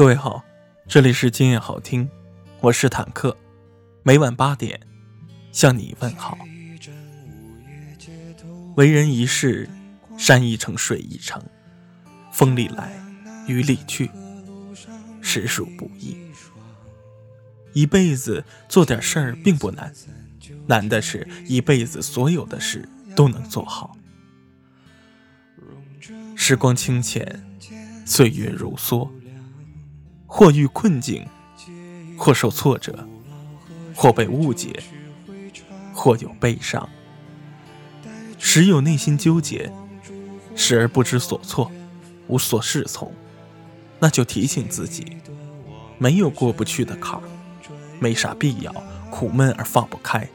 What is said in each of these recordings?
各位好，这里是今夜好听，我是坦克，每晚八点向你问好。为人一世，山一程，水一程，风里来，雨里去，实属不易。一辈子做点事儿并不难，难的是一辈子所有的事都能做好。时光清浅，岁月如梭。或遇困境，或受挫折，或被误解，或有悲伤，时有内心纠结，时而不知所措，无所适从，那就提醒自己，没有过不去的坎儿，没啥必要苦闷而放不开，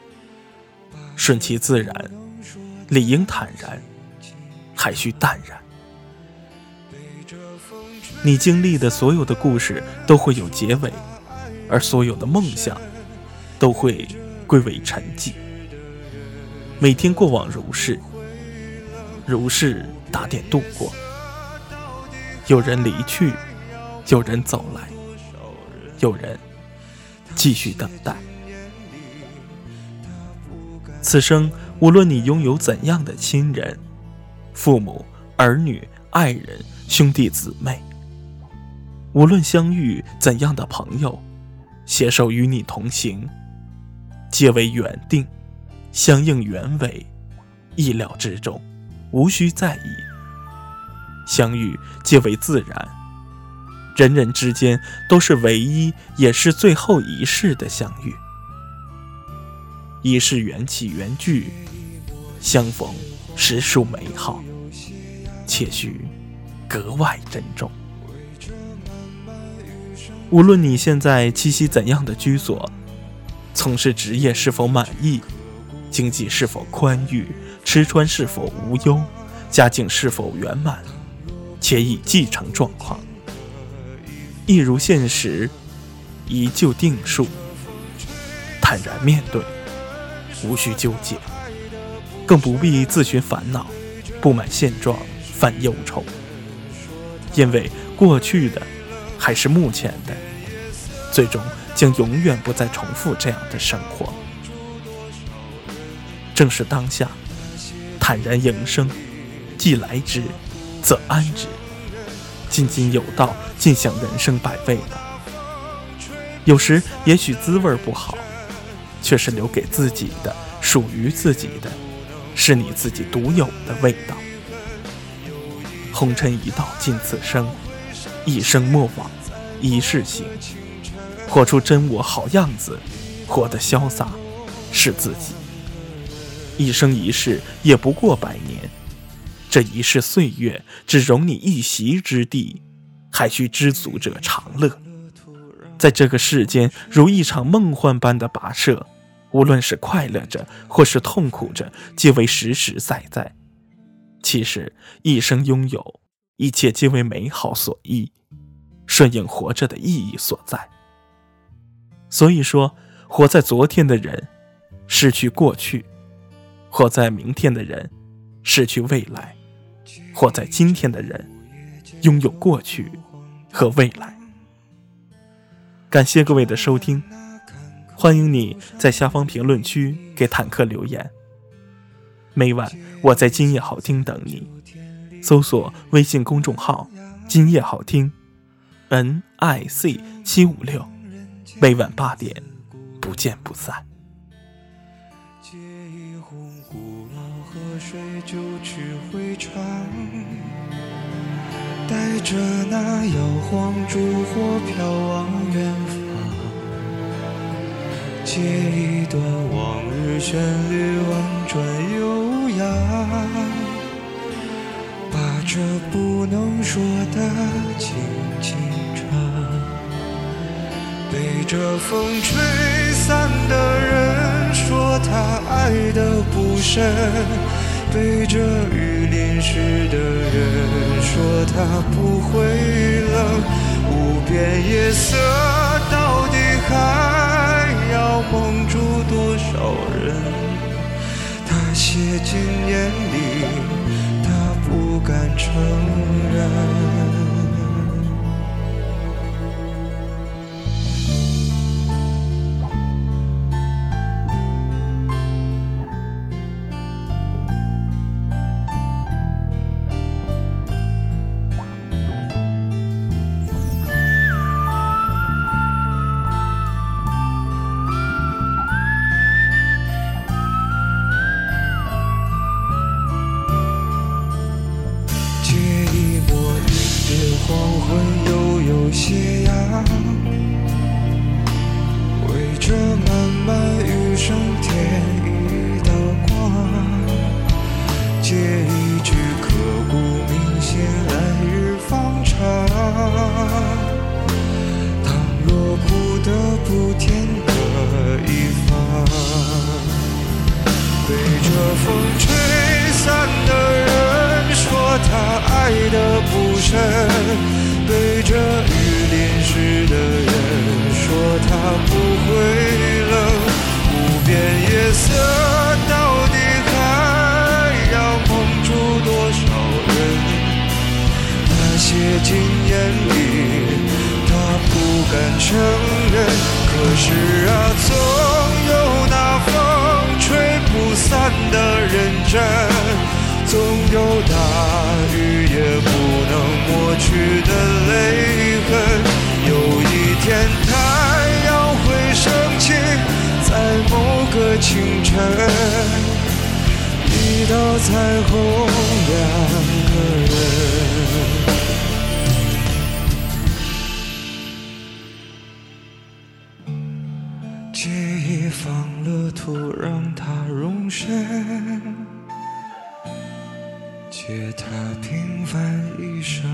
顺其自然，理应坦然，还需淡然。你经历的所有的故事都会有结尾，而所有的梦想都会归为沉寂。每天过往如是，如是打点度过。有人离去，有人走来，有人继续等待。此生无论你拥有怎样的亲人、父母、儿女、爱人、兄弟姊妹。无论相遇怎样的朋友，携手与你同行，皆为缘定，相应原委，意料之中，无需在意。相遇皆为自然，人人之间都是唯一，也是最后一世的相遇。一世缘起缘聚，相逢实属美好，且需格外珍重。无论你现在栖息怎样的居所，从事职业是否满意，经济是否宽裕，吃穿是否无忧，家境是否圆满，且已继承状况，一如现实，依旧定数，坦然面对，无需纠结，更不必自寻烦恼，不满现状，犯忧愁，因为过去的。还是目前的，最终将永远不再重复这样的生活。正是当下，坦然迎生，既来之，则安之。津津有道，尽享人生百味吧。有时也许滋味不好，却是留给自己的，属于自己的，是你自己独有的味道。红尘一道尽此生。一生莫忘，一世行，活出真我好样子，活得潇洒，是自己。一生一世也不过百年，这一世岁月只容你一席之地，还需知足者常乐。在这个世间，如一场梦幻般的跋涉，无论是快乐着，或是痛苦着，皆为实实在在。其实，一生拥有。一切皆为美好所依，顺应活着的意义所在。所以说，活在昨天的人，失去过去；活在明天的人，失去未来；活在今天的人，拥有过去和未来。感谢各位的收听，欢迎你在下方评论区给坦克留言。每晚我在今夜好听等你。搜索微信公众号“今夜好听 ”，N I C 七五六，每晚八点不见不散。借一壶古老河水，就去回船，带着那摇晃烛火飘往远方。借一段往日旋律，婉转悠扬。这不能说的轻轻唱，被这风吹散的人说他爱的不深，被这雨淋湿的人说他不会冷。无边夜色到底还要蒙住多少人？他写进眼里。承认。不深，被这雨淋湿的人说他不会冷。无边夜色到底还要蒙住多少人？那些经验里，他不敢承认。可是啊，总有那风吹不散的认真，清晨，一道彩虹，两个人。借一方乐土，让它容身，借他平凡一生